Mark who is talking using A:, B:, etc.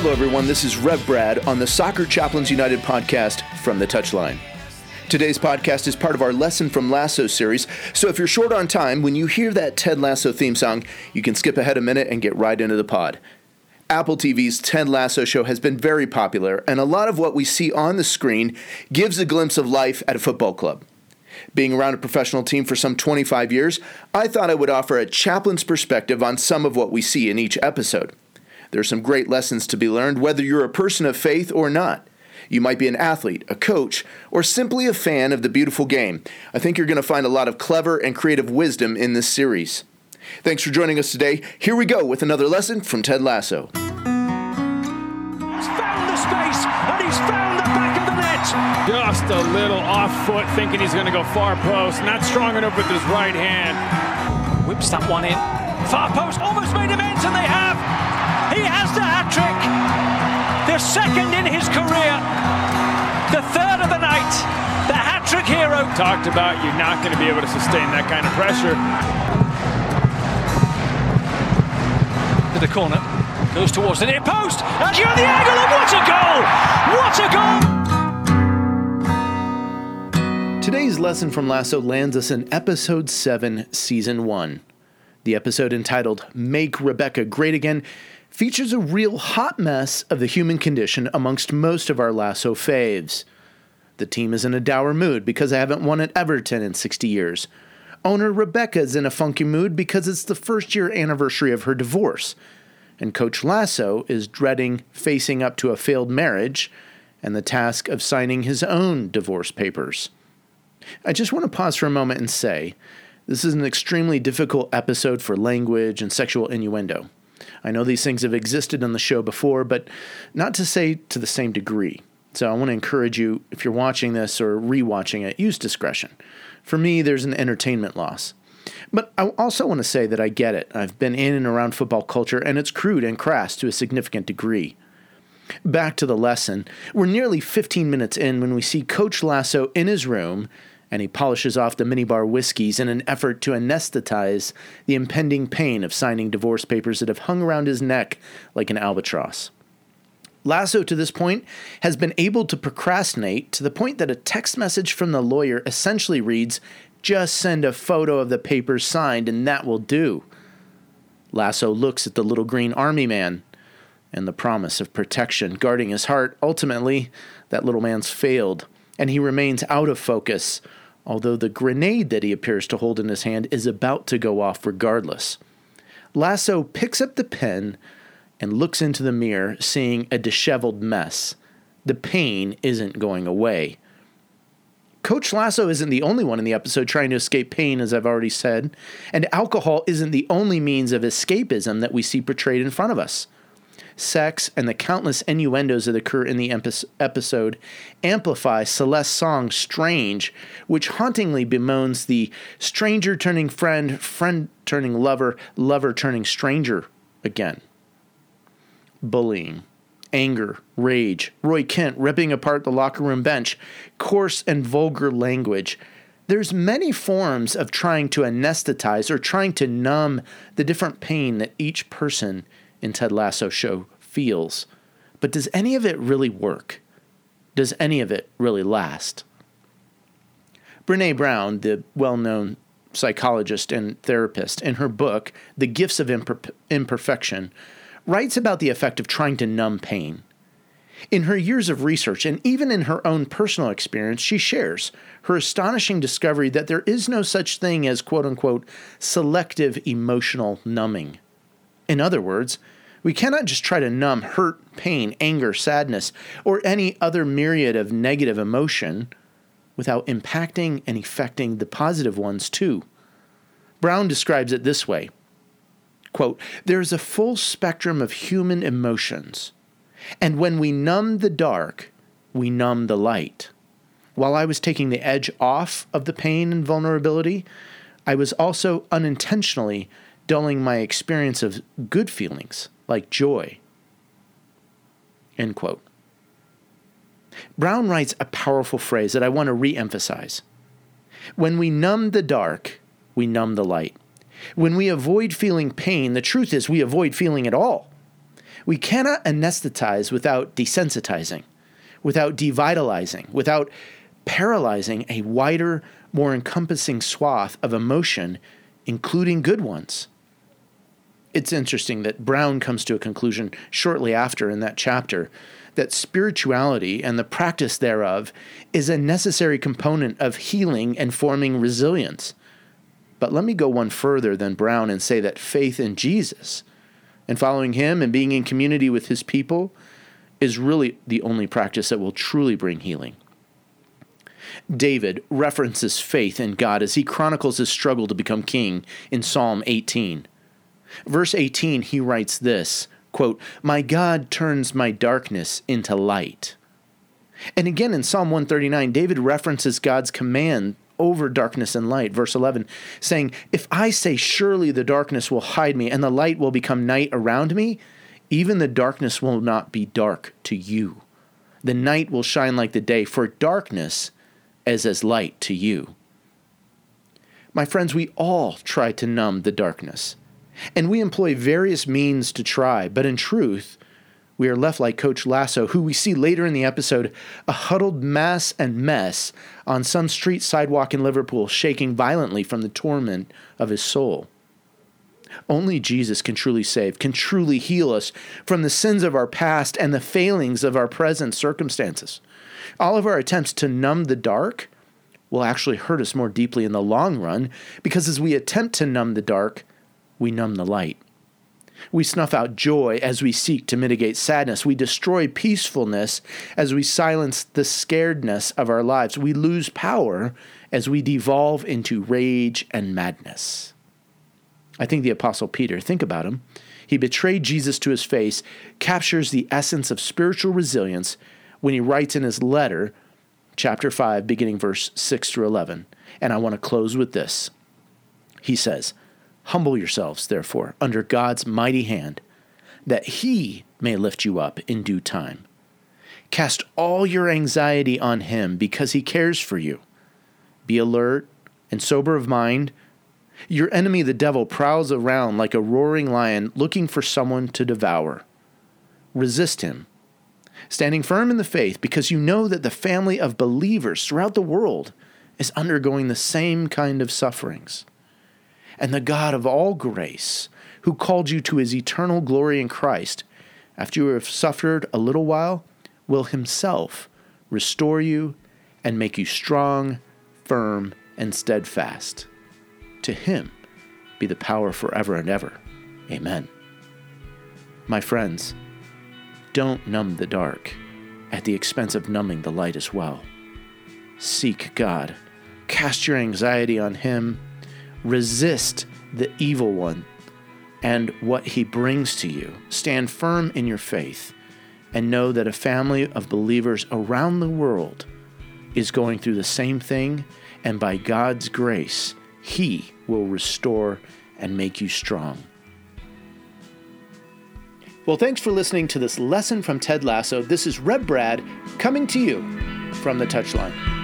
A: Hello, everyone. This is Rev Brad on the Soccer Chaplains United podcast from the touchline. Today's podcast is part of our Lesson from Lasso series, so if you're short on time, when you hear that Ted Lasso theme song, you can skip ahead a minute and get right into the pod. Apple TV's Ted Lasso show has been very popular, and a lot of what we see on the screen gives a glimpse of life at a football club. Being around a professional team for some 25 years, I thought I would offer a chaplain's perspective on some of what we see in each episode. There are some great lessons to be learned, whether you're a person of faith or not. You might be an athlete, a coach, or simply a fan of the beautiful game. I think you're going to find a lot of clever and creative wisdom in this series. Thanks for joining us today. Here we go with another lesson from Ted Lasso.
B: He's found the space and he's found the back of the net.
C: Just a little off foot, thinking he's going to go far post. Not strong enough with his right hand.
B: Whips that one in. Far post, almost made him ends, and they have. He has the hat trick. The second in his career. The third of the night. The hat trick hero.
C: Talked about you're not going to be able to sustain that kind of pressure.
B: To the corner. Goes towards the near post. And you're the angle. And what a goal! What a goal!
A: Today's lesson from Lasso lands us in episode 7, season 1. The episode entitled Make Rebecca Great Again features a real hot mess of the human condition amongst most of our Lasso faves. The team is in a dour mood because I haven't won at Everton in 60 years. Owner Rebecca is in a funky mood because it's the first year anniversary of her divorce. And Coach Lasso is dreading facing up to a failed marriage and the task of signing his own divorce papers. I just want to pause for a moment and say this is an extremely difficult episode for language and sexual innuendo. I know these things have existed on the show before, but not to say to the same degree. So I want to encourage you, if you're watching this or rewatching it, use discretion. For me, there's an entertainment loss. But I also want to say that I get it. I've been in and around football culture, and it's crude and crass to a significant degree. Back to the lesson. We're nearly 15 minutes in when we see Coach Lasso in his room and he polishes off the minibar whiskeys in an effort to anesthetize the impending pain of signing divorce papers that have hung around his neck like an albatross. Lasso, to this point, has been able to procrastinate to the point that a text message from the lawyer essentially reads, Just send a photo of the papers signed and that will do. Lasso looks at the little green army man and the promise of protection guarding his heart. Ultimately, that little man's failed, and he remains out of focus although the grenade that he appears to hold in his hand is about to go off regardless. Lasso picks up the pen and looks into the mirror, seeing a disheveled mess. The pain isn't going away. Coach Lasso isn't the only one in the episode trying to escape pain, as I've already said, and alcohol isn't the only means of escapism that we see portrayed in front of us sex, and the countless innuendos that occur in the episode amplify Celeste's song Strange, which hauntingly bemoans the stranger turning friend, friend turning lover, lover turning stranger again. Bullying, anger, rage, Roy Kent ripping apart the locker room bench, coarse and vulgar language. There's many forms of trying to anesthetize or trying to numb the different pain that each person in Ted Lasso show feels. But does any of it really work? Does any of it really last? Brené Brown, the well known psychologist and therapist, in her book, The Gifts of Imper- Imperfection, writes about the effect of trying to numb pain. In her years of research and even in her own personal experience, she shares her astonishing discovery that there is no such thing as quote unquote selective emotional numbing. In other words, we cannot just try to numb hurt, pain, anger, sadness, or any other myriad of negative emotion without impacting and affecting the positive ones too. Brown describes it this way quote, There is a full spectrum of human emotions, and when we numb the dark, we numb the light. While I was taking the edge off of the pain and vulnerability, I was also unintentionally dulling my experience of good feelings like joy. End quote. Brown writes a powerful phrase that I want to re emphasize. When we numb the dark, we numb the light. When we avoid feeling pain, the truth is we avoid feeling it all. We cannot anesthetize without desensitizing, without devitalizing, without paralyzing a wider, more encompassing swath of emotion, including good ones. It's interesting that Brown comes to a conclusion shortly after in that chapter that spirituality and the practice thereof is a necessary component of healing and forming resilience. But let me go one further than Brown and say that faith in Jesus and following him and being in community with his people is really the only practice that will truly bring healing. David references faith in God as he chronicles his struggle to become king in Psalm 18. Verse 18, he writes this quote, My God turns my darkness into light. And again in Psalm 139, David references God's command over darkness and light. Verse 11, saying, If I say, Surely the darkness will hide me, and the light will become night around me, even the darkness will not be dark to you. The night will shine like the day, for darkness is as light to you. My friends, we all try to numb the darkness, and we employ various means to try, but in truth, we are left like Coach Lasso, who we see later in the episode, a huddled mass and mess on some street sidewalk in Liverpool, shaking violently from the torment of his soul. Only Jesus can truly save, can truly heal us from the sins of our past and the failings of our present circumstances. All of our attempts to numb the dark will actually hurt us more deeply in the long run because as we attempt to numb the dark, we numb the light. We snuff out joy as we seek to mitigate sadness. We destroy peacefulness as we silence the scaredness of our lives. We lose power as we devolve into rage and madness. I think the Apostle Peter, think about him. He betrayed Jesus to his face, captures the essence of spiritual resilience when he writes in his letter, chapter 5, beginning verse 6 through 11. And I want to close with this. He says, Humble yourselves, therefore, under God's mighty hand, that he may lift you up in due time. Cast all your anxiety on him because he cares for you. Be alert and sober of mind. Your enemy, the devil, prowls around like a roaring lion looking for someone to devour. Resist him, standing firm in the faith because you know that the family of believers throughout the world is undergoing the same kind of sufferings and the God of all grace, who called you to his eternal glory in Christ, after you have suffered a little while, will himself restore you and make you strong, firm, and steadfast. To him be the power forever and ever. Amen. My friends, don't numb the dark at the expense of numbing the light as well. Seek God, cast your anxiety on Him Resist the evil one and what he brings to you. Stand firm in your faith and know that a family of believers around the world is going through the same thing, and by God's grace, He will restore and make you strong. Well, thanks for listening to this lesson from Ted Lasso. This is Rev Brad coming to you from the touchline.